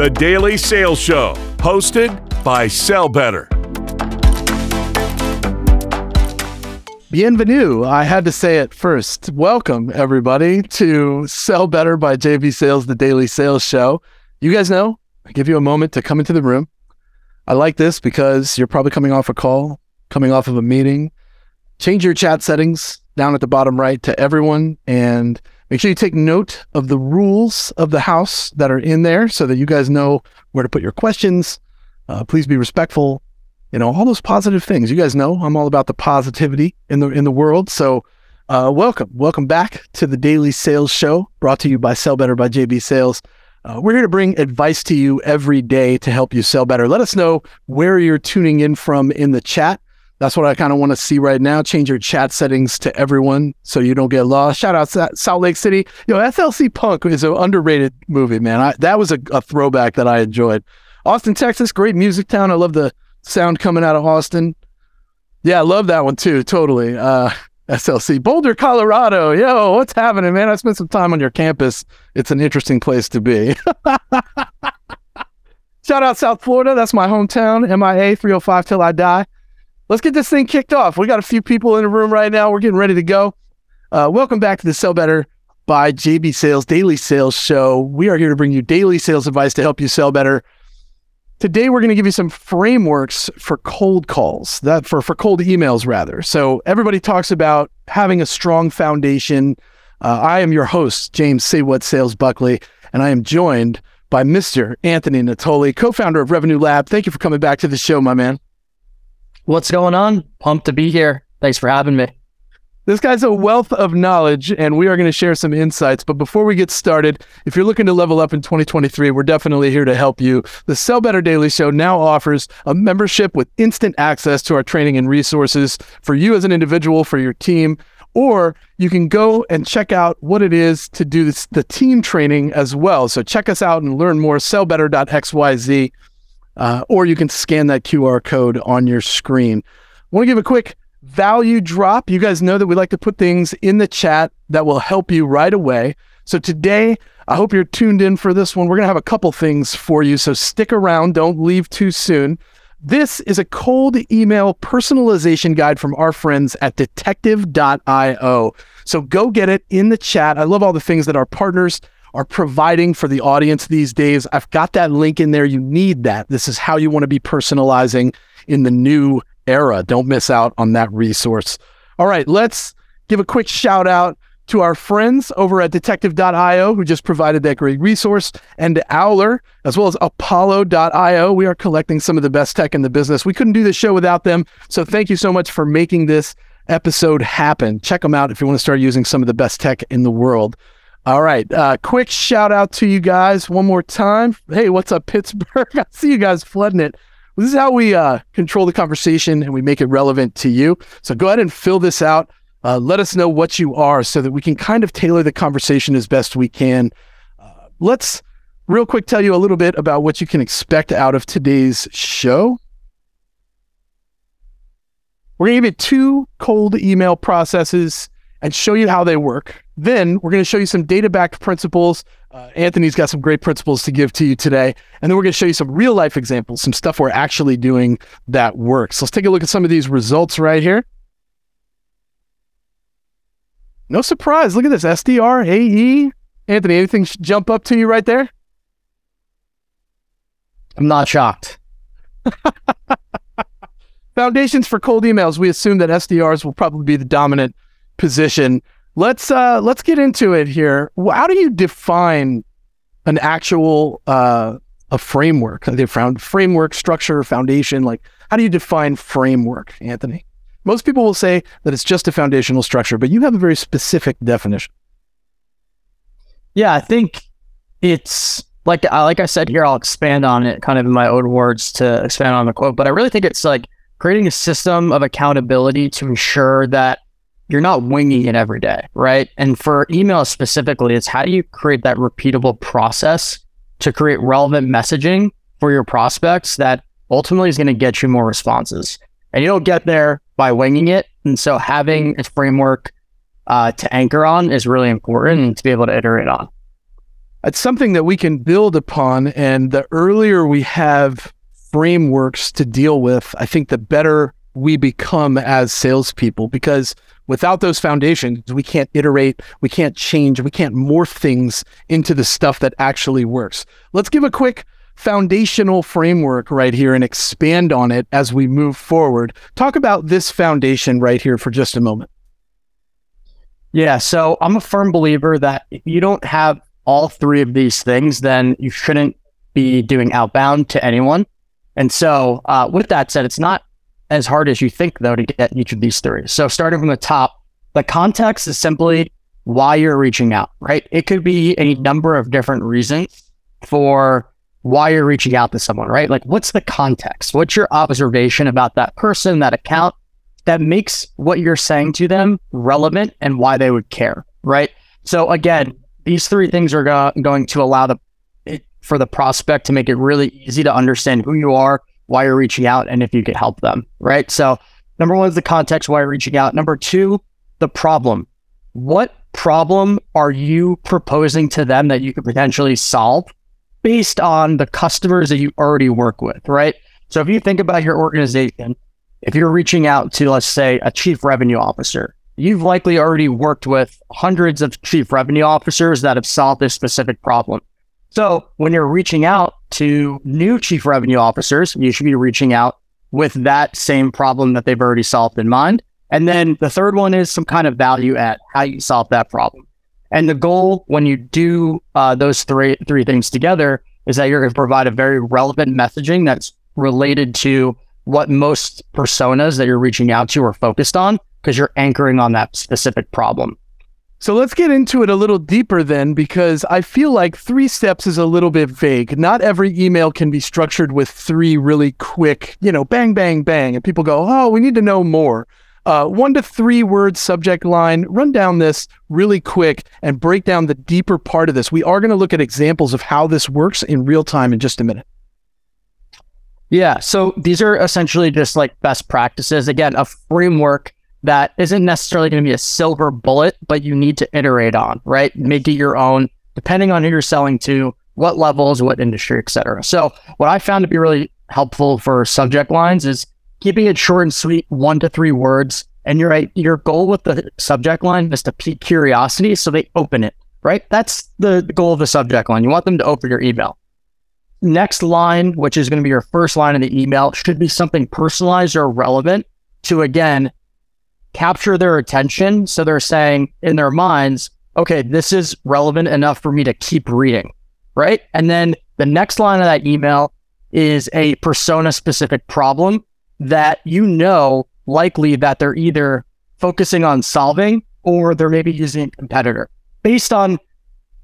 The Daily Sales Show, hosted by Sell Better. Bienvenue. I had to say it first. Welcome, everybody, to Sell Better by JB Sales, the Daily Sales Show. You guys know, I give you a moment to come into the room. I like this because you're probably coming off a call, coming off of a meeting. Change your chat settings down at the bottom right to everyone and Make sure you take note of the rules of the house that are in there so that you guys know where to put your questions. Uh, please be respectful. You know, all those positive things. You guys know I'm all about the positivity in the in the world. So uh, welcome. Welcome back to the Daily Sales Show brought to you by Sell Better by JB Sales. Uh, we're here to bring advice to you every day to help you sell better. Let us know where you're tuning in from in the chat. That's what I kind of want to see right now. Change your chat settings to everyone so you don't get lost. Shout out Salt Lake City. Yo, SLC Punk is an underrated movie, man. I, that was a, a throwback that I enjoyed. Austin, Texas, great music town. I love the sound coming out of Austin. Yeah, I love that one too. Totally. Uh, SLC Boulder, Colorado. Yo, what's happening, man? I spent some time on your campus. It's an interesting place to be. Shout out South Florida. That's my hometown. MIA 305 till I die let's get this thing kicked off. We got a few people in the room right now. We're getting ready to go. Uh, welcome back to the Sell Better by JB Sales Daily Sales Show. We are here to bring you daily sales advice to help you sell better. Today, we're going to give you some frameworks for cold calls, that for, for cold emails, rather. So, everybody talks about having a strong foundation. Uh, I am your host, James Say What Sales Buckley, and I am joined by Mr. Anthony Natoli, co founder of Revenue Lab. Thank you for coming back to the show, my man. What's going on? Pumped to be here. Thanks for having me. This guy's a wealth of knowledge, and we are going to share some insights. But before we get started, if you're looking to level up in 2023, we're definitely here to help you. The Sell Better Daily Show now offers a membership with instant access to our training and resources for you as an individual, for your team, or you can go and check out what it is to do this, the team training as well. So check us out and learn more. Sellbetter.xyz uh, or you can scan that QR code on your screen. I want to give a quick value drop. You guys know that we like to put things in the chat that will help you right away. So today, I hope you're tuned in for this one. We're going to have a couple things for you. So stick around, don't leave too soon. This is a cold email personalization guide from our friends at detective.io. So go get it in the chat. I love all the things that our partners are providing for the audience these days. I've got that link in there. You need that. This is how you want to be personalizing in the new era. Don't miss out on that resource. All right, let's give a quick shout out to our friends over at detective.io who just provided that great resource and to Owler as well as apollo.io. We are collecting some of the best tech in the business. We couldn't do this show without them. So thank you so much for making this episode happen. Check them out if you want to start using some of the best tech in the world. All right. Uh, quick shout out to you guys one more time. Hey, what's up, Pittsburgh? I see you guys flooding it. This is how we uh, control the conversation and we make it relevant to you. So go ahead and fill this out. Uh, let us know what you are so that we can kind of tailor the conversation as best we can. Uh, let's real quick tell you a little bit about what you can expect out of today's show. We're going to give you two cold email processes and show you how they work. Then we're going to show you some data backed principles. Uh, Anthony's got some great principles to give to you today. And then we're going to show you some real life examples, some stuff we're actually doing that works. Let's take a look at some of these results right here. No surprise. Look at this SDR, AE. Anthony, anything jump up to you right there? I'm not shocked. Foundations for cold emails. We assume that SDRs will probably be the dominant position. Let's uh, let's get into it here. How do you define an actual uh, a framework? They found framework, structure, foundation. Like, how do you define framework, Anthony? Most people will say that it's just a foundational structure, but you have a very specific definition. Yeah, I think it's like I like I said here. I'll expand on it, kind of in my own words, to expand on the quote. But I really think it's like creating a system of accountability to ensure that you're not winging it every day, right? And for email specifically, it's how do you create that repeatable process to create relevant messaging for your prospects that ultimately is going to get you more responses. And you don't get there by winging it. And so having a framework uh, to anchor on is really important to be able to iterate on. it's something that we can build upon. And the earlier we have frameworks to deal with, I think the better we become as salespeople because without those foundations, we can't iterate, we can't change, we can't morph things into the stuff that actually works. Let's give a quick foundational framework right here and expand on it as we move forward. Talk about this foundation right here for just a moment. Yeah, so I'm a firm believer that if you don't have all three of these things, then you shouldn't be doing outbound to anyone. And so, uh, with that said, it's not as hard as you think, though, to get each of these three. So, starting from the top, the context is simply why you're reaching out, right? It could be a number of different reasons for why you're reaching out to someone, right? Like, what's the context? What's your observation about that person, that account that makes what you're saying to them relevant and why they would care, right? So, again, these three things are go- going to allow the for the prospect to make it really easy to understand who you are, why you're reaching out, and if you can help them. Right. So, number one is the context why you're reaching out. Number two, the problem. What problem are you proposing to them that you could potentially solve based on the customers that you already work with? Right. So, if you think about your organization, if you're reaching out to, let's say, a chief revenue officer, you've likely already worked with hundreds of chief revenue officers that have solved this specific problem. So when you're reaching out to new chief revenue officers, you should be reaching out with that same problem that they've already solved in mind. And then the third one is some kind of value at how you solve that problem. And the goal when you do uh, those three three things together is that you're going to provide a very relevant messaging that's related to what most personas that you're reaching out to are focused on because you're anchoring on that specific problem. So let's get into it a little deeper then, because I feel like three steps is a little bit vague. Not every email can be structured with three really quick, you know, bang, bang, bang. And people go, oh, we need to know more. Uh, one to three word subject line, run down this really quick and break down the deeper part of this. We are going to look at examples of how this works in real time in just a minute. Yeah. So these are essentially just like best practices. Again, a framework that isn't necessarily going to be a silver bullet, but you need to iterate on, right? Make it your own, depending on who you're selling to, what levels, what industry, etc. So what I found to be really helpful for subject lines is keeping it short and sweet, one to three words. And your your goal with the subject line is to pique curiosity, so they open it, right? That's the, the goal of the subject line. You want them to open your email. Next line, which is going to be your first line of the email, should be something personalized or relevant to again capture their attention. So they're saying in their minds, okay, this is relevant enough for me to keep reading. Right. And then the next line of that email is a persona specific problem that you know likely that they're either focusing on solving or they're maybe using a competitor based on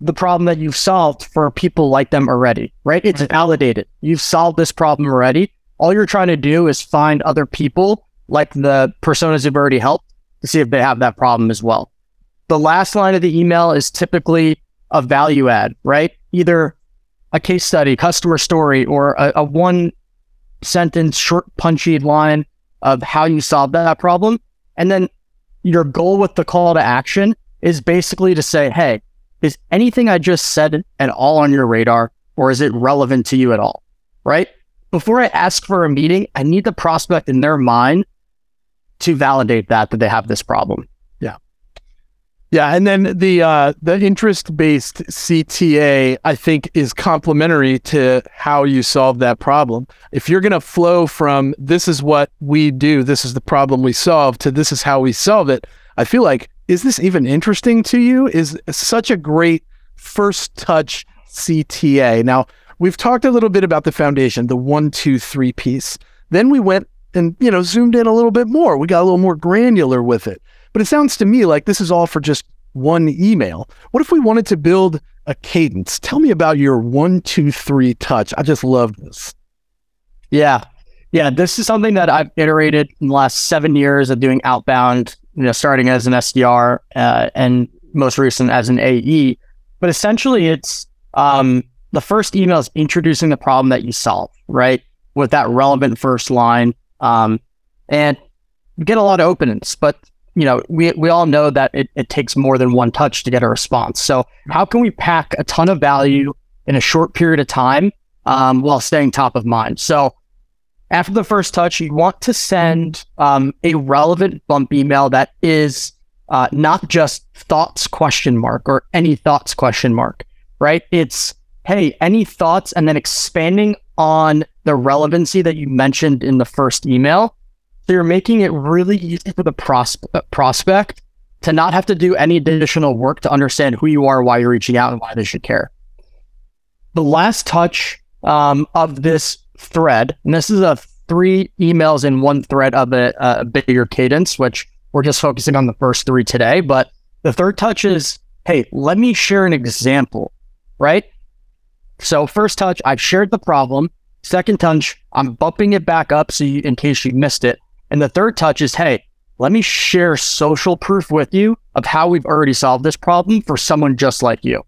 the problem that you've solved for people like them already, right? It's validated. You've solved this problem already. All you're trying to do is find other people like the personas you've already helped to see if they have that problem as well. The last line of the email is typically a value add, right? Either a case study, customer story, or a, a one sentence, short, punchy line of how you solved that problem. And then your goal with the call to action is basically to say, hey, is anything I just said at all on your radar, or is it relevant to you at all? Right? Before I ask for a meeting, I need the prospect in their mind to validate that that they have this problem. Yeah. Yeah, and then the uh, the interest based CTA I think is complementary to how you solve that problem. If you're going to flow from this is what we do, this is the problem we solve to this is how we solve it, I feel like is this even interesting to you? Is such a great first touch CTA. Now we've talked a little bit about the foundation, the one, two, three piece. Then we went and you know zoomed in a little bit more. We got a little more granular with it. But it sounds to me like this is all for just one email. What if we wanted to build a cadence? Tell me about your one, two, three touch. I just love this. Yeah. Yeah. This is something that I've iterated in the last seven years of doing outbound, you know, starting as an SDR uh, and most recent as an AE. But essentially, it's um, the first email is introducing the problem that you solve, right? With that relevant first line. Um, and get a lot of openings, but you know, we, we all know that it, it takes more than one touch to get a response. So how can we pack a ton of value in a short period of time um, while staying top of mind? So after the first touch, you want to send um, a relevant bump email that is uh, not just thoughts question mark or any thoughts question mark, right? It's, hey, any thoughts, and then expanding on the relevancy that you mentioned in the first email. So you're making it really easy for the pros- uh, prospect to not have to do any additional work to understand who you are, why you're reaching out, and why they should care. The last touch um, of this thread, and this is a three emails in one thread of a, a bigger cadence, which we're just focusing on the first three today. But the third touch is, hey, let me share an example, right? So first touch, I've shared the problem. Second touch, I'm bumping it back up so you, in case you missed it. And the third touch is, hey, let me share social proof with you of how we've already solved this problem for someone just like you.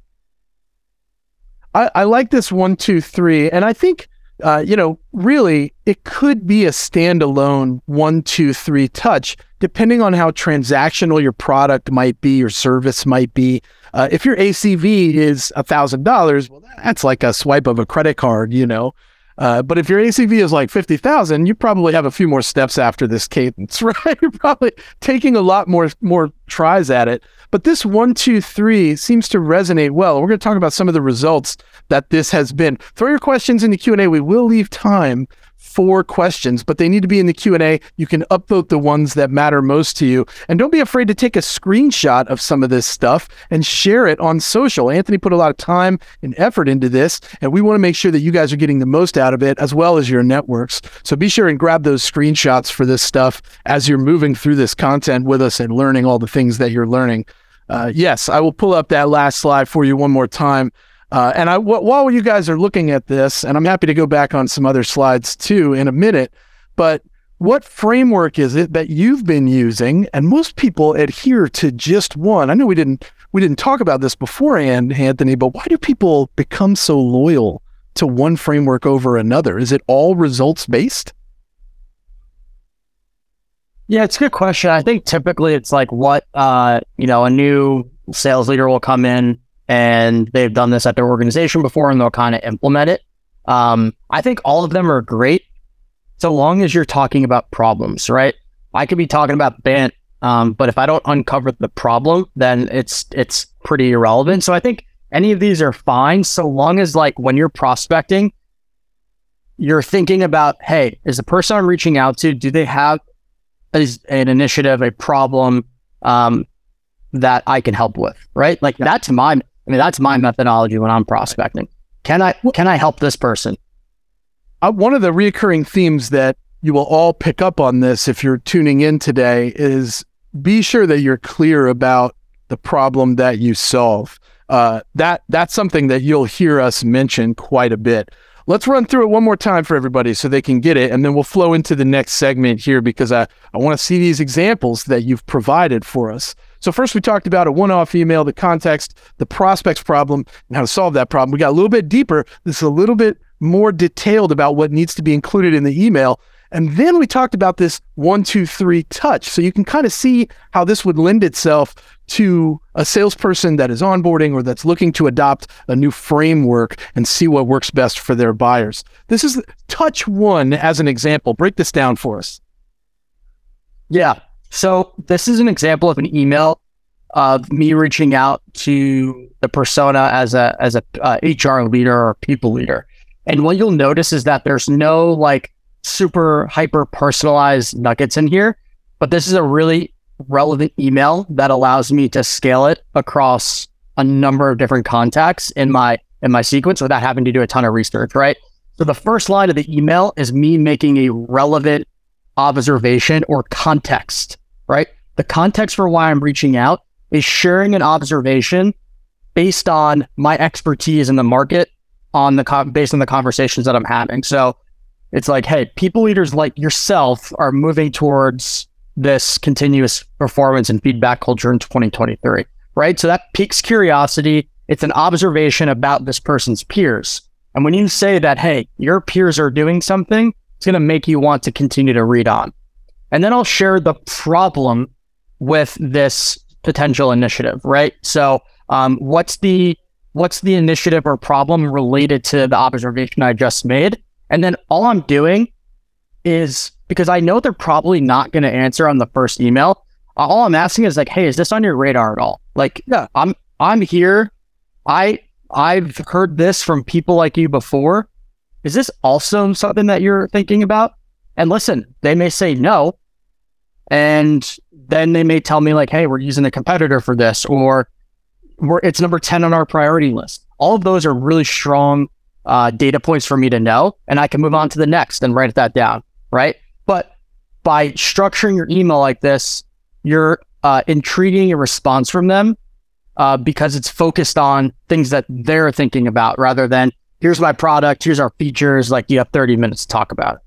I, I like this one, two, three. And I think, uh, you know, really, it could be a standalone one, two, three touch, depending on how transactional your product might be, your service might be. Uh, if your ACV is a thousand dollars, well, that's like a swipe of a credit card, you know. Uh, but if your ACV is like fifty thousand, you probably have a few more steps after this cadence, right? You're probably taking a lot more more tries at it. But this one, two, three seems to resonate well. We're going to talk about some of the results that this has been. Throw your questions in the Q and A. We will leave time four questions, but they need to be in the Q&A. You can upvote the ones that matter most to you. And don't be afraid to take a screenshot of some of this stuff and share it on social. Anthony put a lot of time and effort into this, and we want to make sure that you guys are getting the most out of it as well as your networks. So be sure and grab those screenshots for this stuff as you're moving through this content with us and learning all the things that you're learning. Uh, yes, I will pull up that last slide for you one more time. Uh, and I, w- while you guys are looking at this, and I'm happy to go back on some other slides too in a minute, but what framework is it that you've been using? And most people adhere to just one. I know we didn't we didn't talk about this beforehand, Anthony, but why do people become so loyal to one framework over another? Is it all results based? Yeah, it's a good question. I think typically it's like what uh, you know, a new sales leader will come in and they've done this at their organization before and they'll kind of implement it. Um, I think all of them are great so long as you're talking about problems, right? I could be talking about BANT, um, but if I don't uncover the problem, then it's it's pretty irrelevant. So I think any of these are fine so long as like when you're prospecting, you're thinking about, hey, is the person I'm reaching out to, do they have is an initiative, a problem um, that I can help with, right? Like yeah. that's my I mean, that's my methodology when I'm prospecting. Can I can I help this person? Uh, one of the recurring themes that you will all pick up on this if you're tuning in today is be sure that you're clear about the problem that you solve. Uh, that that's something that you'll hear us mention quite a bit. Let's run through it one more time for everybody so they can get it, and then we'll flow into the next segment here because I, I want to see these examples that you've provided for us. So first we talked about a one-off email, the context, the prospects problem, and how to solve that problem. We got a little bit deeper. This is a little bit more detailed about what needs to be included in the email. And then we talked about this one, two, three touch. So you can kind of see how this would lend itself to a salesperson that is onboarding or that's looking to adopt a new framework and see what works best for their buyers. This is touch one as an example. Break this down for us. Yeah. So this is an example of an email of me reaching out to the persona as a as a uh, HR leader or people leader. And what you'll notice is that there's no like super hyper personalized nuggets in here, but this is a really relevant email that allows me to scale it across a number of different contacts in my in my sequence without having to do a ton of research, right? So the first line of the email is me making a relevant observation or context, right? The context for why I'm reaching out is sharing an observation based on my expertise in the market on the based on the conversations that I'm having. So it's like, hey, people leaders like yourself are moving towards this continuous performance and feedback culture in 2023, right? So that piques curiosity. It's an observation about this person's peers. And when you say that, hey, your peers are doing something, it's going to make you want to continue to read on. And then I'll share the problem with this potential initiative, right? So, um, what's the what's the initiative or problem related to the observation I just made? And then all I'm doing is because I know they're probably not going to answer on the first email. All I'm asking is like, hey, is this on your radar at all? Like, yeah, I'm I'm here. I I've heard this from people like you before. Is this also something that you're thinking about? And listen, they may say no. And then they may tell me like, hey, we're using a competitor for this, or we're, it's number 10 on our priority list. All of those are really strong uh, data points for me to know. And I can move on to the next and write that down. Right. But by structuring your email like this, you're uh, intriguing a response from them uh, because it's focused on things that they're thinking about rather than here's my product, here's our features. Like you have 30 minutes to talk about it.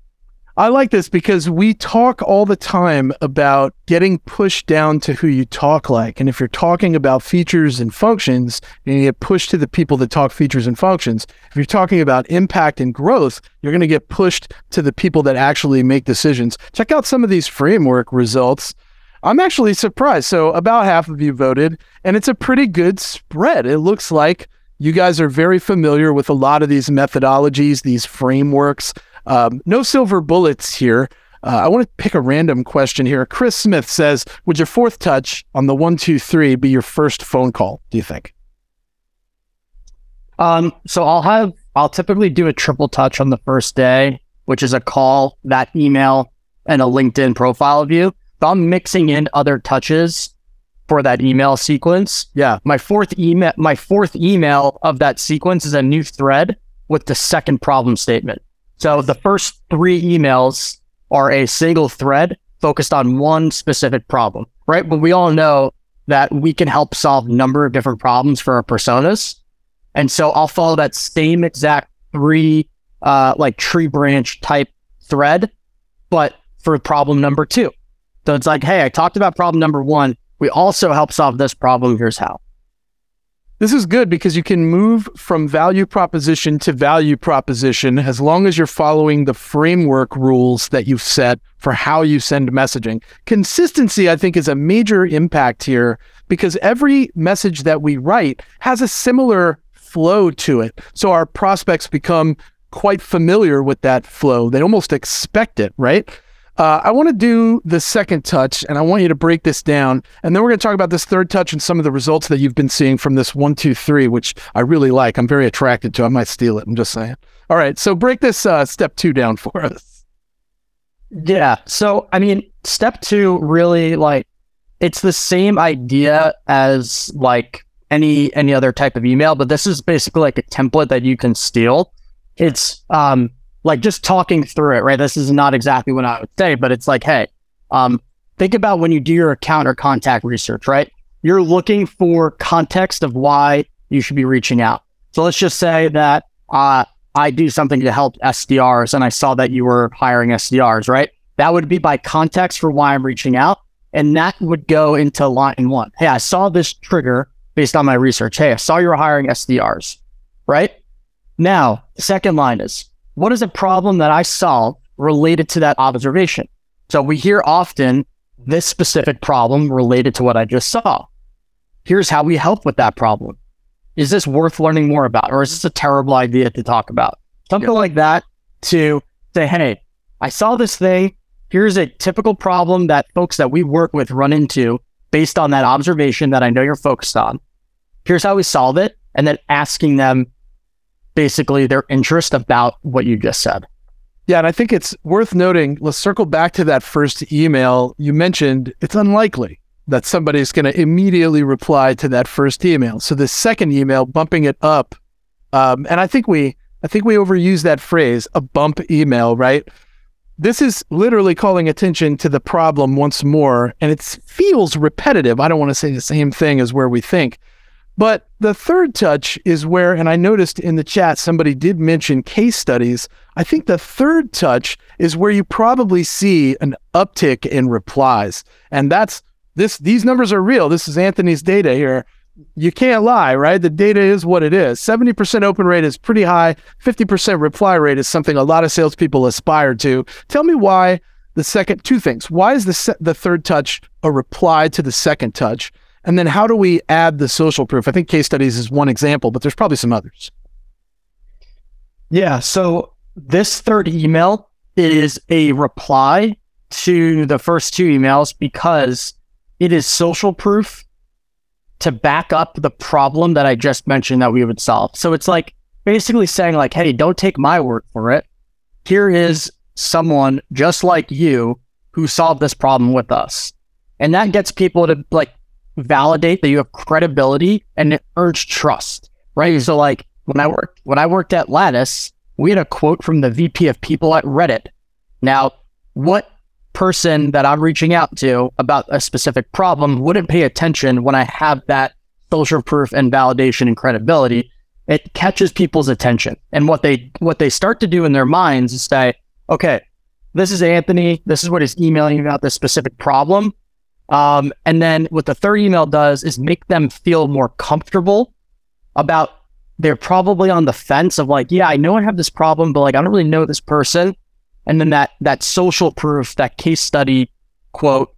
I like this because we talk all the time about getting pushed down to who you talk like. And if you're talking about features and functions, you get pushed to the people that talk features and functions. If you're talking about impact and growth, you're going to get pushed to the people that actually make decisions. Check out some of these framework results. I'm actually surprised. So, about half of you voted, and it's a pretty good spread. It looks like you guys are very familiar with a lot of these methodologies, these frameworks. Um, no silver bullets here. Uh, I want to pick a random question here. Chris Smith says, Would your fourth touch on the one, two, three be your first phone call, do you think? Um, so I'll have, I'll typically do a triple touch on the first day, which is a call, that email, and a LinkedIn profile view. If I'm mixing in other touches for that email sequence, yeah, my fourth email, my fourth email of that sequence is a new thread with the second problem statement. So the first three emails are a single thread focused on one specific problem, right? But we all know that we can help solve a number of different problems for our personas. And so I'll follow that same exact three, uh, like tree branch type thread, but for problem number two. So it's like, hey, I talked about problem number one. We also help solve this problem. Here's how. This is good because you can move from value proposition to value proposition as long as you're following the framework rules that you've set for how you send messaging. Consistency, I think, is a major impact here because every message that we write has a similar flow to it. So our prospects become quite familiar with that flow. They almost expect it, right? Uh, I want to do the second touch and I want you to break this down. And then we're going to talk about this third touch and some of the results that you've been seeing from this one, two, three, which I really like. I'm very attracted to. I might steal it. I'm just saying. All right. So break this uh, step two down for us. Yeah. So, I mean, step two really like it's the same idea as like any any other type of email, but this is basically like a template that you can steal. It's um like just talking through it, right? This is not exactly what I would say, but it's like, hey, um, think about when you do your account or contact research, right? You're looking for context of why you should be reaching out. So let's just say that uh, I do something to help SDRs and I saw that you were hiring SDRs, right? That would be by context for why I'm reaching out. And that would go into line one. Hey, I saw this trigger based on my research. Hey, I saw you were hiring SDRs, right? Now, second line is what is a problem that I solve related to that observation? So we hear often this specific problem related to what I just saw. Here's how we help with that problem. Is this worth learning more about, or is this a terrible idea to talk about? Something like that to say, hey, I saw this thing. Here's a typical problem that folks that we work with run into based on that observation that I know you're focused on. Here's how we solve it. And then asking them basically their interest about what you just said. Yeah, and I think it's worth noting. Let's circle back to that first email you mentioned. It's unlikely that somebody's going to immediately reply to that first email. So the second email, bumping it up, um, and I think we, I think we overuse that phrase, a bump email, right? This is literally calling attention to the problem once more, and it feels repetitive. I don't want to say the same thing as where we think, but the third touch is where, and I noticed in the chat somebody did mention case studies. I think the third touch is where you probably see an uptick in replies. And that's this, these numbers are real. This is Anthony's data here. You can't lie, right? The data is what it is. 70% open rate is pretty high. 50% reply rate is something a lot of salespeople aspire to. Tell me why the second two things? Why is the se- the third touch a reply to the second touch? And then how do we add the social proof? I think case studies is one example, but there's probably some others. Yeah. So this third email is a reply to the first two emails because it is social proof to back up the problem that I just mentioned that we would solve. So it's like basically saying like, hey, don't take my word for it. Here is someone just like you who solved this problem with us. And that gets people to like validate that you have credibility and it earns trust, right? So like when I worked when I worked at Lattice, we had a quote from the VP of people at Reddit. Now, what person that I'm reaching out to about a specific problem wouldn't pay attention when I have that social proof and validation and credibility? It catches people's attention. And what they what they start to do in their minds is say, okay, this is Anthony. This is what he's emailing about this specific problem. Um, and then what the third email does is make them feel more comfortable about they're probably on the fence of like, yeah, I know I have this problem, but like I don't really know this person. And then that that social proof, that case study quote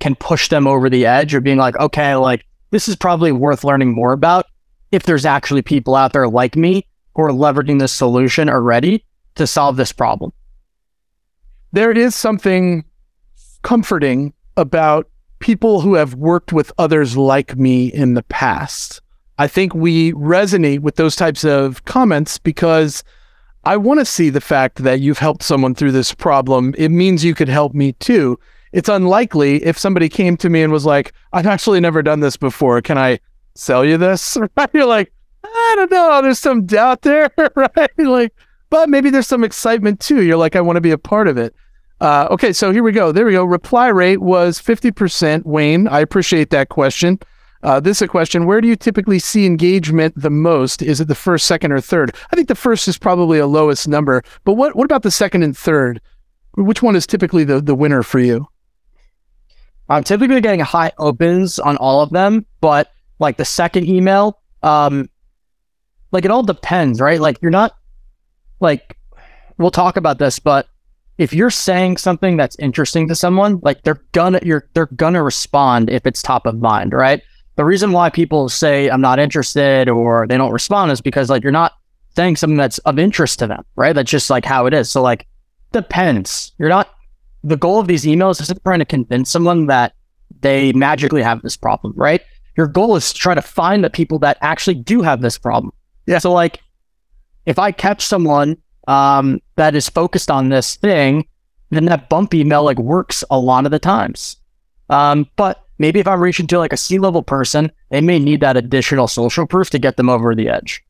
can push them over the edge of being like, okay, like this is probably worth learning more about if there's actually people out there like me who are leveraging this solution already to solve this problem. There is something comforting about people who have worked with others like me in the past. I think we resonate with those types of comments because I want to see the fact that you've helped someone through this problem. It means you could help me too. It's unlikely if somebody came to me and was like, I've actually never done this before. Can I sell you this? Right? You're like, I don't know. There's some doubt there, right? Like, but maybe there's some excitement too. You're like, I want to be a part of it. Uh, okay, so here we go. There we go. Reply rate was 50%. Wayne, I appreciate that question. Uh, this is a question. Where do you typically see engagement the most? Is it the first, second, or third? I think the first is probably a lowest number. But what, what about the second and third? Which one is typically the, the winner for you? I'm typically getting high opens on all of them, but like the second email, um, like it all depends, right? Like you're not like we'll talk about this, but if you're saying something that's interesting to someone, like they're gonna you're they're gonna respond if it's top of mind, right? The reason why people say I'm not interested or they don't respond is because like you're not saying something that's of interest to them, right? That's just like how it is. So like depends. You're not the goal of these emails isn't trying to convince someone that they magically have this problem, right? Your goal is to try to find the people that actually do have this problem. Yeah. So like if I catch someone um, that is focused on this thing, then that bump email like works a lot of the times. Um, but maybe if I'm reaching to like a C level person, they may need that additional social proof to get them over the edge.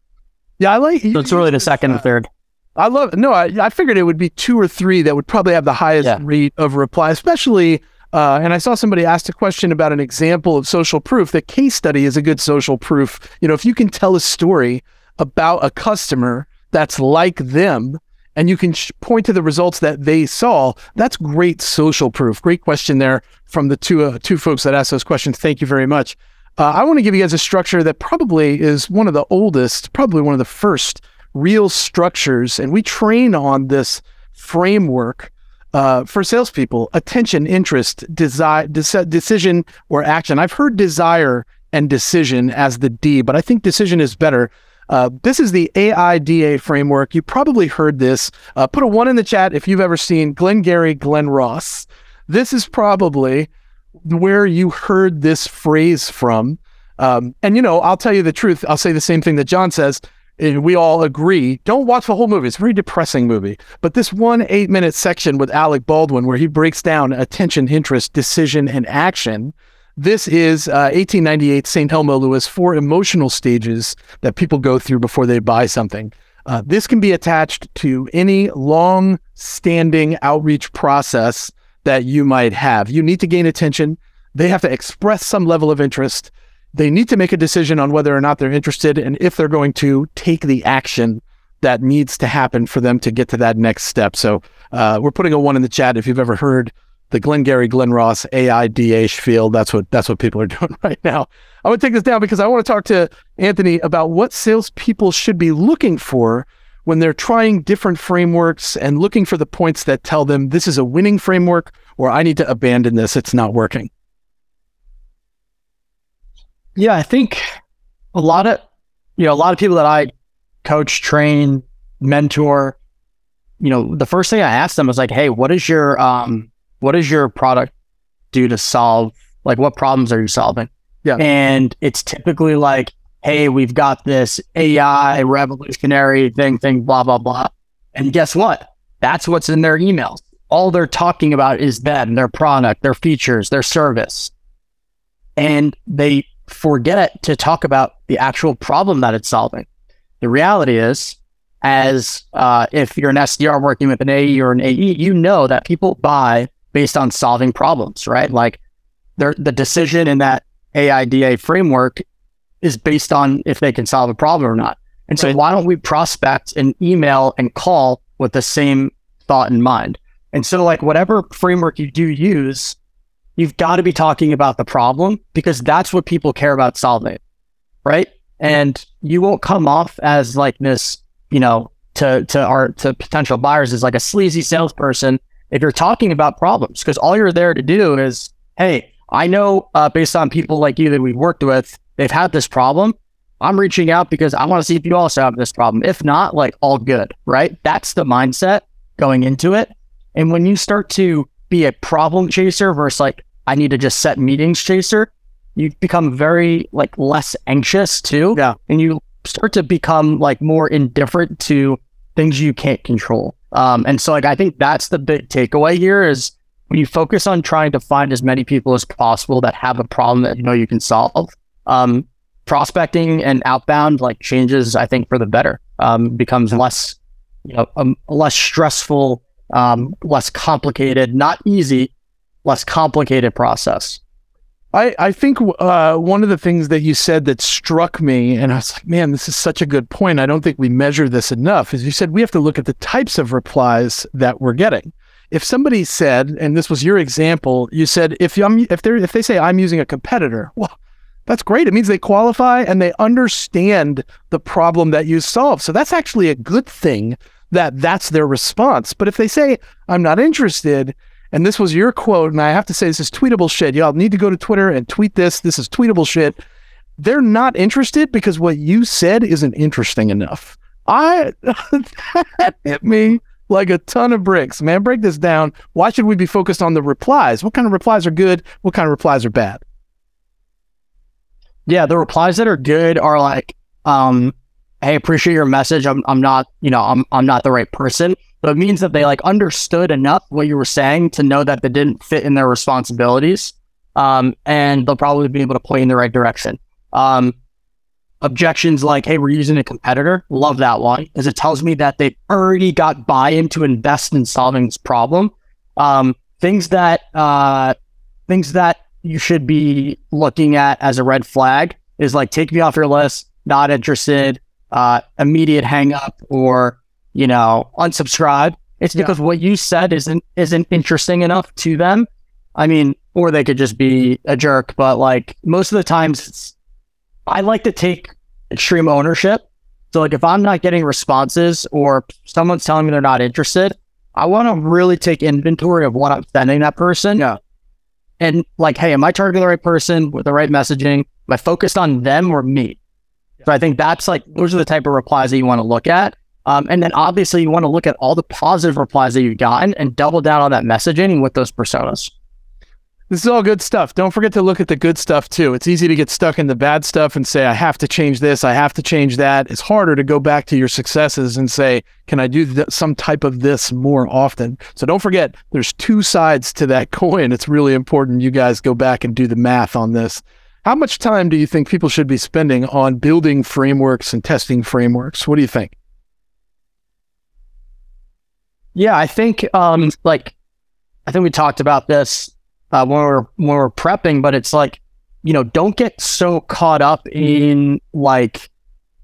Yeah, I like. So it's really the second and third. I love. No, I, I figured it would be two or three that would probably have the highest Yeah. rate of reply, especially. Uh, and I saw somebody asked a question about an example of social proof. The case study is a good social proof. You know, if you can tell a story about a customer that's like them, and you can sh- point to the results that they saw, that's great social proof. Great question there from the two uh, two folks that asked those questions. Thank you very much. Uh, I want to give you guys a structure that probably is one of the oldest, probably one of the first real structures, and we train on this framework uh, for salespeople: attention, interest, desire, deci- decision, or action. I've heard desire and decision as the D, but I think decision is better. Uh, this is the AIDA framework. You probably heard this. Uh, put a one in the chat if you've ever seen Glengarry Glen Ross. This is probably where you heard this phrase from. Um, and you know, I'll tell you the truth. I'll say the same thing that John says. we all agree. Don't watch the whole movie. It's a very depressing movie. But this one eight minute section with Alec Baldwin, where he breaks down attention, interest, decision, and action. This is uh, 1898 St. Elmo Lewis, four emotional stages that people go through before they buy something. Uh, this can be attached to any long standing outreach process that you might have. You need to gain attention. They have to express some level of interest. They need to make a decision on whether or not they're interested and if they're going to take the action that needs to happen for them to get to that next step. So uh, we're putting a one in the chat if you've ever heard the Glengarry Glen Ross AIDA field. That's what that's what people are doing right now. I want to take this down because I want to talk to Anthony about what salespeople should be looking for when they're trying different frameworks and looking for the points that tell them this is a winning framework or I need to abandon this, it's not working? Yeah, I think a lot of you know, a lot of people that I coach, train, mentor, you know, the first thing I ask them is like, hey, what is your um what does your product do to solve like what problems are you solving? Yeah. And it's typically like, hey, we've got this AI revolutionary thing, thing, blah, blah, blah. And guess what? That's what's in their emails. All they're talking about is them, their product, their features, their service. And they forget to talk about the actual problem that it's solving. The reality is, as uh, if you're an SDR working with an AE or an AE, you know that people buy based on solving problems, right? Like the decision in that AIDA framework is based on if they can solve a problem or not. And so, right. why don't we prospect and email and call with the same thought in mind? And so, like, whatever framework you do use, you've got to be talking about the problem because that's what people care about solving, right? And you won't come off as like this, you know, to to our to potential buyers as like a sleazy salesperson if you're talking about problems because all you're there to do is, hey, I know uh, based on people like you that we've worked with, they've had this problem. I'm reaching out because I want to see if you also have this problem. If not, like all good, right? That's the mindset going into it. And when you start to be a problem chaser versus like, I need to just set meetings chaser, you become very like less anxious too. Yeah. And you start to become like more indifferent to things you can't control. Um, and so like I think that's the big takeaway here is when you focus on trying to find as many people as possible that have a problem that you know you can solve, um, prospecting and outbound like changes, I think, for the better. Um, becomes less, you know, um, less stressful, um, less complicated, not easy, less complicated process. I, I think uh, one of the things that you said that struck me, and I was like, man, this is such a good point. I don't think we measure this enough, is you said we have to look at the types of replies that we're getting if somebody said, and this was your example, you said if I'm if they if they say I'm using a competitor, well, that's great. It means they qualify and they understand the problem that you solve. So that's actually a good thing that that's their response. But if they say I'm not interested, and this was your quote, and I have to say this is tweetable shit. Y'all need to go to Twitter and tweet this. This is tweetable shit. They're not interested because what you said isn't interesting enough. I that hit me like a ton of bricks. Man, break this down. Why should we be focused on the replies? What kind of replies are good? What kind of replies are bad? Yeah, the replies that are good are like, um, hey, appreciate your message. I'm I'm not, you know, I'm I'm not the right person. It means that they like understood enough what you were saying to know that they didn't fit in their responsibilities. Um, and they'll probably be able to point in the right direction. Um, objections like, hey, we're using a competitor. Love that one because it tells me that they've already got buy-in to invest in solving this problem. Um, things that uh, things that you should be looking at as a red flag is like take me off your list, not interested, uh, immediate hang up, or you know unsubscribe. It's because yeah. what you said isn't isn't interesting enough to them. I mean, or they could just be a jerk, but like most of the times it's I like to take extreme ownership. So, like, if I'm not getting responses or someone's telling me they're not interested, I want to really take inventory of what I'm sending that person. Yeah. And like, hey, am I targeting the right person with the right messaging? Am I focused on them or me? So I think that's like those are the type of replies that you want to look at. Um, and then obviously you want to look at all the positive replies that you've gotten and double down on that messaging with those personas. This is all good stuff. Don't forget to look at the good stuff too. It's easy to get stuck in the bad stuff and say, I have to change this, I have to change that. It's harder to go back to your successes and say, can I do th- some type of this more often? So don't forget, there's two sides to that coin. It's really important you guys go back and do the math on this. How much time do you think people should be spending on building frameworks and testing frameworks? What do you think? Yeah, I think um, like I think we talked about this uh, when we're when we're prepping, but it's like you know don't get so caught up in like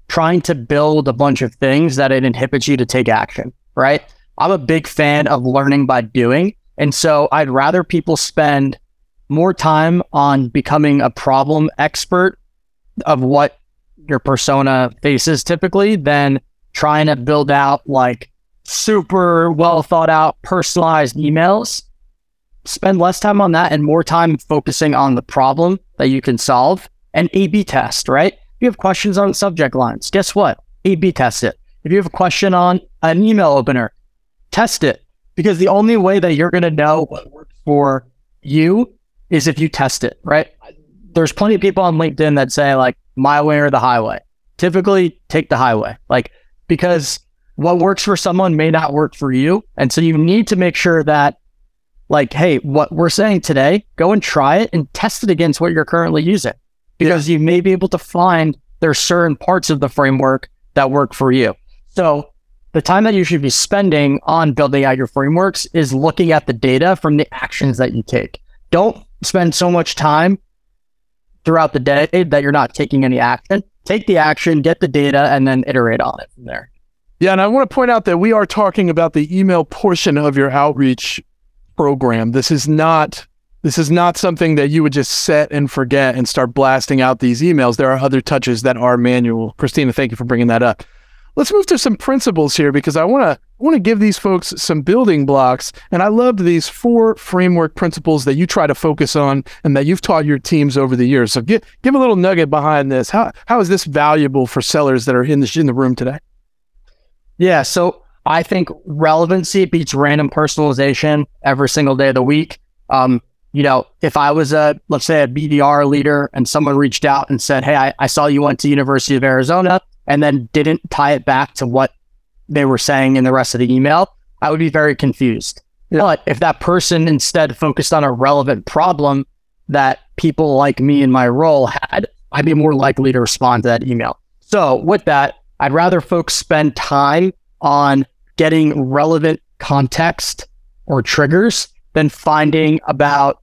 trying to build a bunch of things that it inhibits you to take action. Right? I'm a big fan of learning by doing, and so I'd rather people spend more time on becoming a problem expert of what your persona faces typically than trying to build out like super well thought out, personalized emails, spend less time on that and more time focusing on the problem that you can solve and A B test, right? If you have questions on subject lines, guess what? A B test it. If you have a question on an email opener, test it. Because the only way that you're going to know what works for you is if you test it, right? There's plenty of people on LinkedIn that say, like, my way or the highway. Typically, take the highway. Like, because what works for someone may not work for you. And so you need to make sure that, like, hey, what we're saying today, go and try it and test it against what you're currently using because you may be able to find there's certain parts of the framework that work for you. So the time that you should be spending on building out your frameworks is looking at the data from the actions that you take. Don't spend so much time throughout the day that you're not taking any action. Take the action, get the data, and then iterate on it from there. Yeah, and I want to point out that we are talking about the email portion of your outreach program. This is not this is not something that you would just set and forget and start blasting out these emails. There are other touches that are manual. Christina, thank you for bringing that up. Let's move to some principles here because I want to want to give these folks some building blocks. And I loved these four framework principles that you try to focus on and that you've taught your teams over the years. So give give a little nugget behind this. How how is this valuable for sellers that are in the in the room today? Yeah, so I think relevancy beats random personalization every single day of the week. Um, you know, if I was a, let's say a BDR leader and someone reached out and said, Hey, I, I saw you went to University of Arizona and then didn't tie it back to what they were saying in the rest of the email, I would be very confused. Yeah. But if that person instead focused on a relevant problem that people like me in my role had, I'd be more likely to respond to that email. So with that, I'd rather folks spend time on getting relevant context or triggers than finding about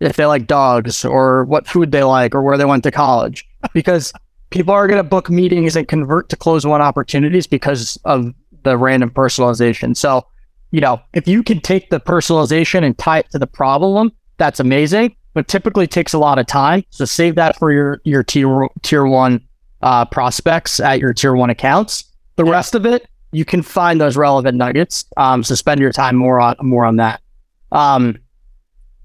if they like dogs or what food they like or where they went to college. Because people are going to book meetings and convert to closed won opportunities because of the random personalization. So, you know, if you can take the personalization and tie it to the problem, that's amazing. But typically takes a lot of time. So save that for your your tier tier one uh, prospects at your tier one accounts. The rest of it, you can find those relevant nuggets. Um, so spend your time more on more on that. Um,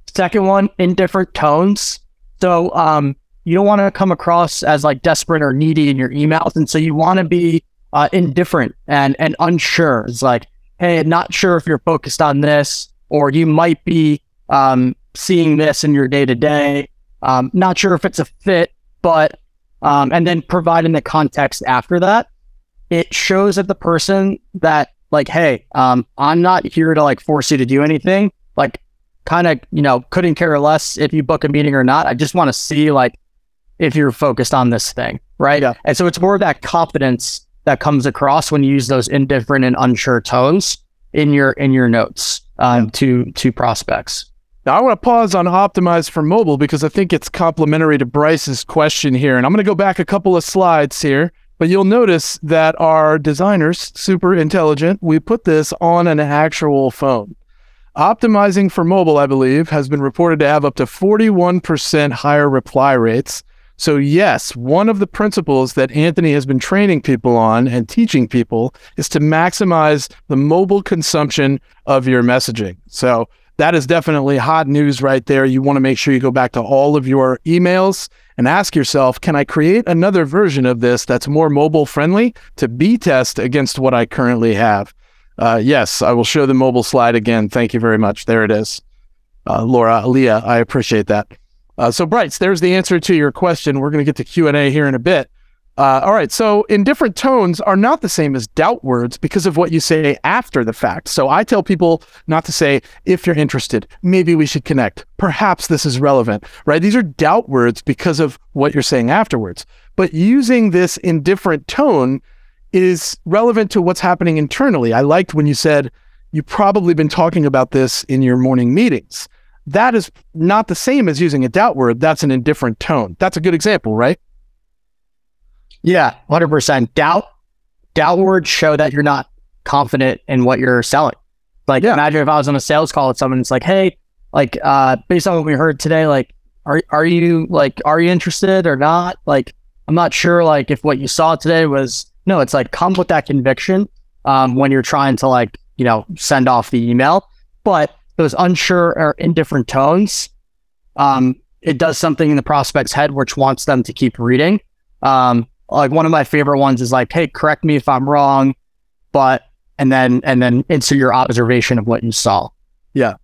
second one, in different tones. So um, you don't want to come across as like desperate or needy in your emails, and so you want to be uh, indifferent and and unsure. It's like, hey, not sure if you're focused on this, or you might be um, seeing this in your day to day. Not sure if it's a fit, but um, and then providing the context after that, it shows that the person that like, hey, um, I'm not here to like force you to do anything. Like, kind of, you know, couldn't care less if you book a meeting or not. I just want to see like if you're focused on this thing, right? Yeah. And so it's more of that confidence that comes across when you use those indifferent and unsure tones in your in your notes um, yeah. to to prospects. Now I want to pause on optimize for mobile because I think it's complementary to Bryce's question here, and I'm going to go back a couple of slides here. But you'll notice that our designers, super intelligent, we put this on an actual phone. Optimizing for mobile, I believe, has been reported to have up to 41% higher reply rates so, yes, one of the principles that Anthony has been training people on and teaching people is to maximize the mobile consumption of your messaging. So, that is definitely hot news right there. You want to make sure you go back to all of your emails and ask yourself, can I create another version of this that's more mobile friendly to B test against what I currently have? Uh, yes, I will show the mobile slide again. Thank you very much. There it is. Uh, Laura, Leah, I appreciate that. Uh, so, Bryce, there's the answer to your question. We're going to get to Q and A here in a bit. Uh, all right. So, indifferent tones are not the same as doubt words because of what you say after the fact. So, I tell people not to say, if you're interested, maybe we should connect. Perhaps this is relevant, right? These are doubt words because of what you're saying afterwards. But using this indifferent tone is relevant to what's happening internally. I liked when you said, you've probably been talking about this in your morning meetings that is not the same as using a doubt word. That's an indifferent tone. That's a good example, right? Yeah, 100%. Doubt, doubt words show that you're not confident in what you're selling. Like, yeah. imagine if I was on a sales call with someone, it's like, hey, like, uh, based on what we heard today, like, are, are you like, are you interested or not? Like, I'm not sure, like, if what you saw today was No, it's like come with that conviction um, when you're trying to like, you know, send off the email. But those unsure or indifferent tones, um, it does something in the prospect's head which wants them to keep reading. Um, like one of my favorite ones is like, hey, correct me if I'm wrong, but and then and then insert your observation of what you saw. Yeah.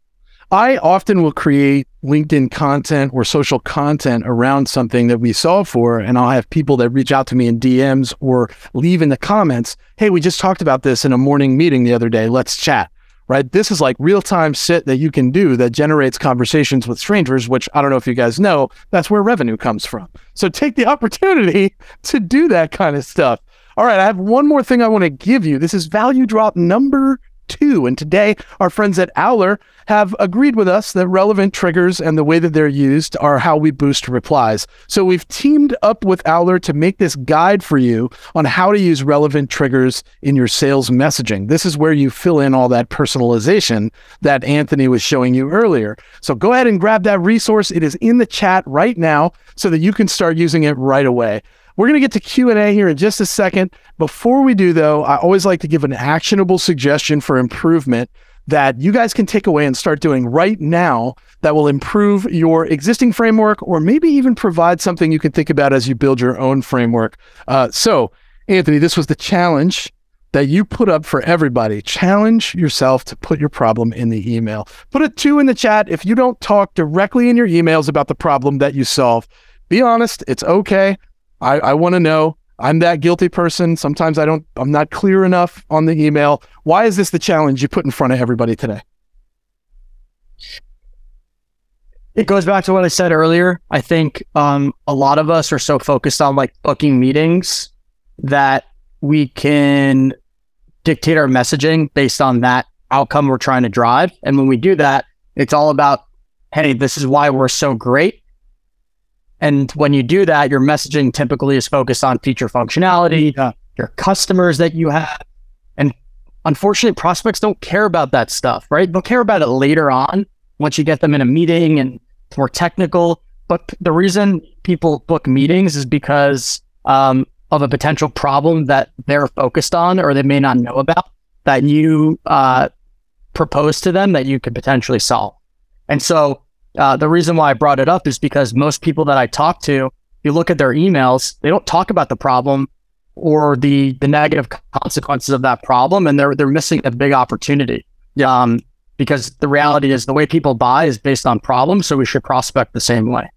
I often will create LinkedIn content or social content around something that we saw for, and I'll have people that reach out to me in DMs or leave in the comments, Hey, we just talked about this in a morning meeting the other day. Let's chat. Right. This is like real time sit that you can do that generates conversations with strangers, which I don't know if you guys know, that's where revenue comes from. So take the opportunity to do that kind of stuff. All right. I have one more thing I want to give you. This is value drop number two. And today, our friends at Owler have agreed with us that relevant triggers and the way that they're used are how we boost replies. So we've teamed up with Owler to make this guide for you on how to use relevant triggers in your sales messaging. This is where you fill in all that personalization that Anthony was showing you earlier. So go ahead and grab that resource. It is in the chat right now so that you can start using it right away. We're going to get to Q&A here in just a second. Before we do though, I always like to give an actionable suggestion for improvement that you guys can take away and start doing right now that will improve your existing framework or maybe even provide something you can think about as you build your own framework. Uh, so, Anthony, this was the challenge that you put up for everybody. Challenge yourself to put your problem in the email. Put a two in the chat if you don't talk directly in your emails about the problem that you solve. Be honest, it's okay. I, I want to know. I'm that guilty person. Sometimes I don't, I'm not clear enough on the email. Why is this the challenge you put in front of everybody today? It goes back to what I said earlier. I think um, a lot of us are so focused on like booking meetings that we can dictate our messaging based on that outcome we're trying to drive. And when we do that, it's all about, hey, this is why we're so great. And when you do that, your messaging typically is focused on feature functionality, yeah. your customers that you have. And unfortunately, prospects don't care about that stuff, right? They'll care about it later on once you get them in a meeting and it's more technical. But the reason people book meetings is because um, of a potential problem that they're focused on or they may not know about that you uh, propose to them that you could potentially solve. And so uh, the reason why I brought it up is because most people that I talk to, you look at their emails, they don't talk about the problem or the the negative consequences of that problem, and they're they're missing a big opportunity. Um, because the reality is the way people buy is based on problems, so we should prospect the same way.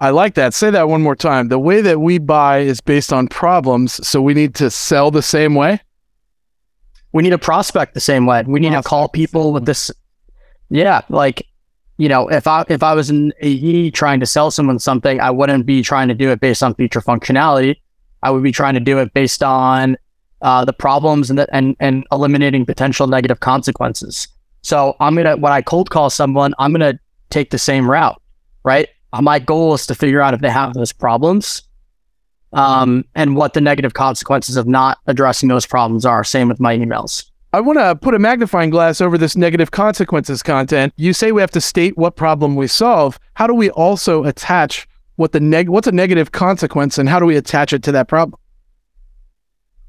I like that. Say that one more time. The way that we buy is based on problems, so we need to sell the same way. We need to prospect the same way. We need prospect to call people with this. Yeah, like you know, if I if I was an AE trying to sell someone something, I wouldn't be trying to do it based on feature functionality. I would be trying to do it based on uh, the problems and, the, and and eliminating potential negative consequences. So I'm gonna when I cold call someone, I'm gonna take the same route, right? Uh, my goal is to figure out if they have those problems, um, and what the negative consequences of not addressing those problems are. Same with my emails. I want to put a magnifying glass over this negative consequences content. You say we have to state what problem we solve. How do we also attach what the neg what's a negative consequence and how do we attach it to that problem?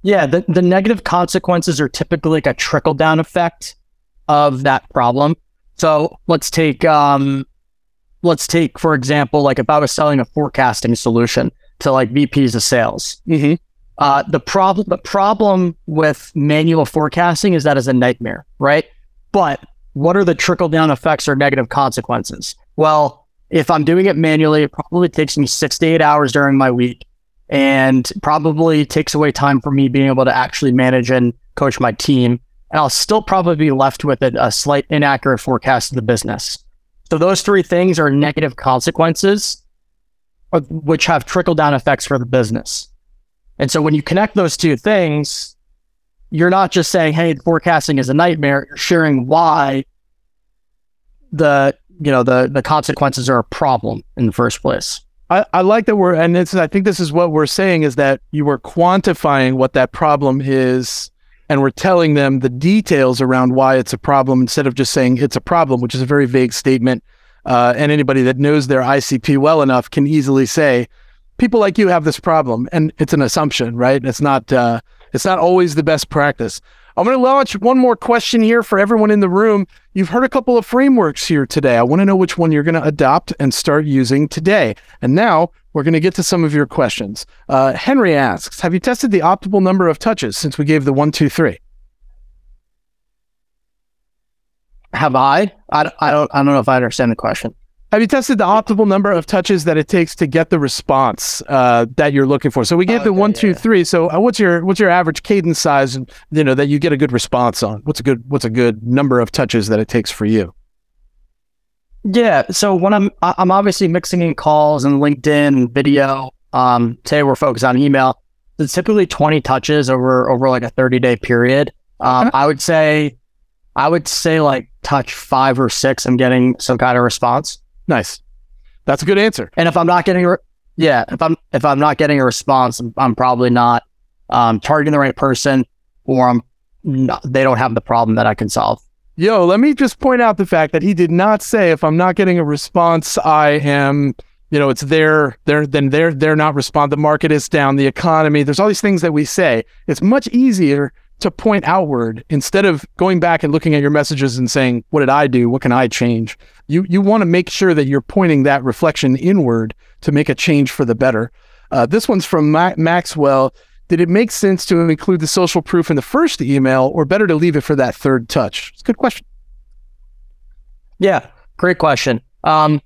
Yeah, the, the negative consequences are typically like a trickle down effect of that problem. So let's take um let's take for example, like if I was selling a forecasting solution to like VPs of sales. Mm-hmm. Uh, the problem the problem with manual forecasting is that is a nightmare, right? But what are the trickle down effects or negative consequences? Well, if I'm doing it manually, it probably takes me six to eight hours during my week and probably takes away time for me being able to actually manage and coach my team. And I'll still probably be left with a, a slight inaccurate forecast of the business. So those three things are negative consequences, which have trickle down effects for the business. And so when you connect those two things, you're not just saying, hey, forecasting is a nightmare. You're sharing why the you know the the consequences are a problem in the first place. I, I like that we're and it's I think this is what we're saying is that you were quantifying what that problem is and we're telling them the details around why it's a problem instead of just saying it's a problem, which is a very vague statement. Uh, and anybody that knows their ICP well enough can easily say, people like you have this problem, and it's an assumption, right? It's not uh, it's not always the best practice. I'm going to launch one more question here for everyone in the room. You've heard a couple of frameworks here today. I want to know which one you're going to adopt and start using today. And now we're going to get to some of your questions. Uh, Henry asks Have you tested the optimal number of touches since we gave the one, two, three? Have I? I, I don't I don't know if I understand the question. Have you tested the optimal number of touches that it takes to get the response uh, that you're looking for? So we gave the one, two, three. So uh, what's your what's your average cadence size? You know that you get a good response on. What's a good what's a good number of touches that it takes for you? Yeah. So when I'm I'm obviously mixing in calls and LinkedIn and video. Um, today we're focused on email. It's typically 20 touches over over like a 30 day period. Um, okay. I would say I would say like touch five or six. I'm getting some kind of response. Nice. That's a good answer. And if I'm not getting, re- yeah, if I'm if I'm not getting a response, I'm, I'm probably not um, targeting the right person, or I'm not, they don't have the problem that I can solve. Yo, let me just point out the fact that he did not say if I'm not getting a response, I am, you know, it's their, they're, then they're, they're not respond. The market is down, the economy. There's all these things that we say. It's much easier to point outward instead of going back and looking at your messages and saying, what did I do? What can I change? You, you want to make sure that you're pointing that reflection inward to make a change for the better. Uh, this one's from Ma- Maxwell. Did it make sense to include the social proof in the first email or better to leave it for that third touch? It's a good question. Yeah, great question. Um,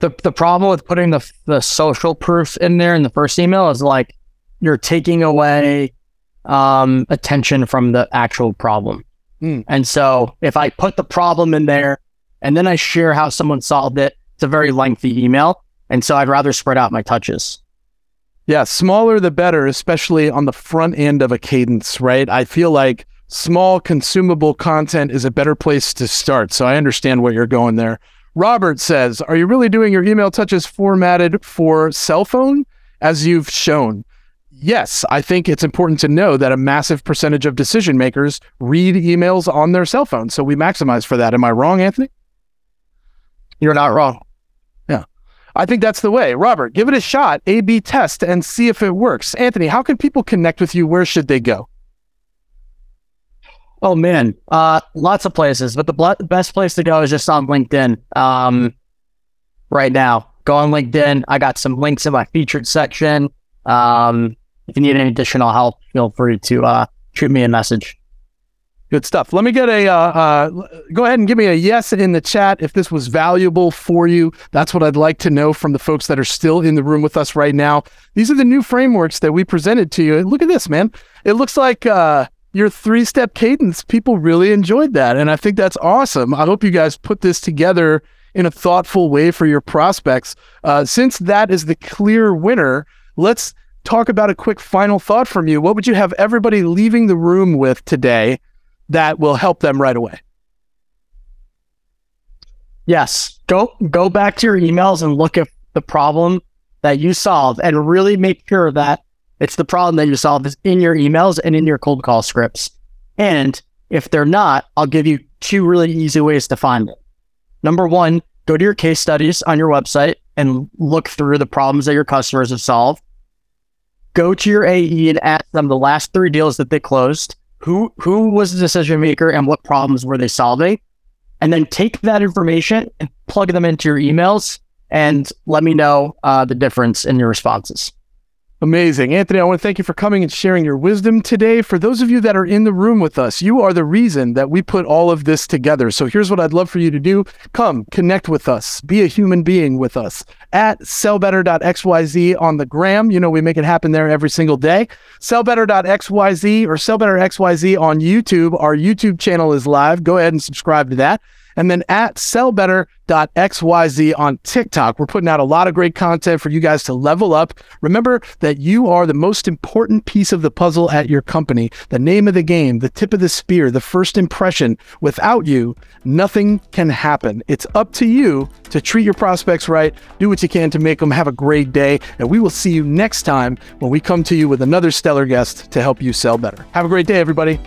the, the problem with putting the, the social proof in there in the first email is like you're taking away um, attention from the actual problem. Mm. And so if I put the problem in there and then I share how someone solved it, it's a very lengthy email. And so I'd rather spread out my touches. Yeah, smaller the better, especially on the front end of a cadence, right? I feel like small consumable content is a better place to start. So I understand what you're going there. Robert says, Are you really doing your email touches formatted for cell phone? As you've shown yes, I think it's important to know that a massive percentage of decision makers read emails on their cell phone. So we maximize for that. Am I wrong, Anthony? You're not wrong. Yeah. I think that's the way. Robert, give it a shot, A B test, and see if it works. Anthony, how can people connect with you? Where should they go? Oh, man. Uh, lots of places, but the bl- best place to go is just on LinkedIn um, right now. Go on LinkedIn. I got some links in my featured section. Um, if you need any additional help, feel free to uh, shoot me a message. Good stuff. Let me get a uh, uh, go ahead and give me a yes in the chat if this was valuable for you. That's what I'd like to know from the folks that are still in the room with us right now. These are the new frameworks that we presented to you. Look at this, man. It looks like uh, your three step cadence. People really enjoyed that. And I think that's awesome. I hope you guys put this together in a thoughtful way for your prospects. Uh, since that is the clear winner, let's talk about a quick final thought from you. What would you have everybody leaving the room with today that will help them right away? Yes. Go go back to your emails and look at the problem that you solved and really make sure that it's the problem that you solved is in your emails and in your cold call scripts. And if they're not, I'll give you two really easy ways to find it. Number one, go to your case studies on your website and look through the problems that your customers have solved go to your AE and ask them the last three deals that they closed. Who who was the decision maker and what problems were they solving? And then take that information and plug them into your emails and let me know uh, the difference in your responses. Amazing. Anthony, I want to thank you for coming and sharing your wisdom today. For those of you that are in the room with us, you are the reason that we put all of this together. So here's what I'd love for you to do come connect with us, be a human being with us at sellbetter.xyz on the gram. You know, we make it happen there every single day. Sellbetter.xyz or sellbetterxyz on YouTube. Our YouTube channel is live. Go ahead and subscribe to that and then at sellbetter.xyz on TikTok. We're putting out a lot of great content for you guys to level up. Remember that you are the most important piece of the puzzle at your company, the name of the game, the tip of the spear, the first impression. Without you, nothing can happen. It's up to you to treat your prospects right, do what you can to make them have a great day, and we will see you next time when we come to you with another stellar guest to help you sell better. Have a great day, everybody.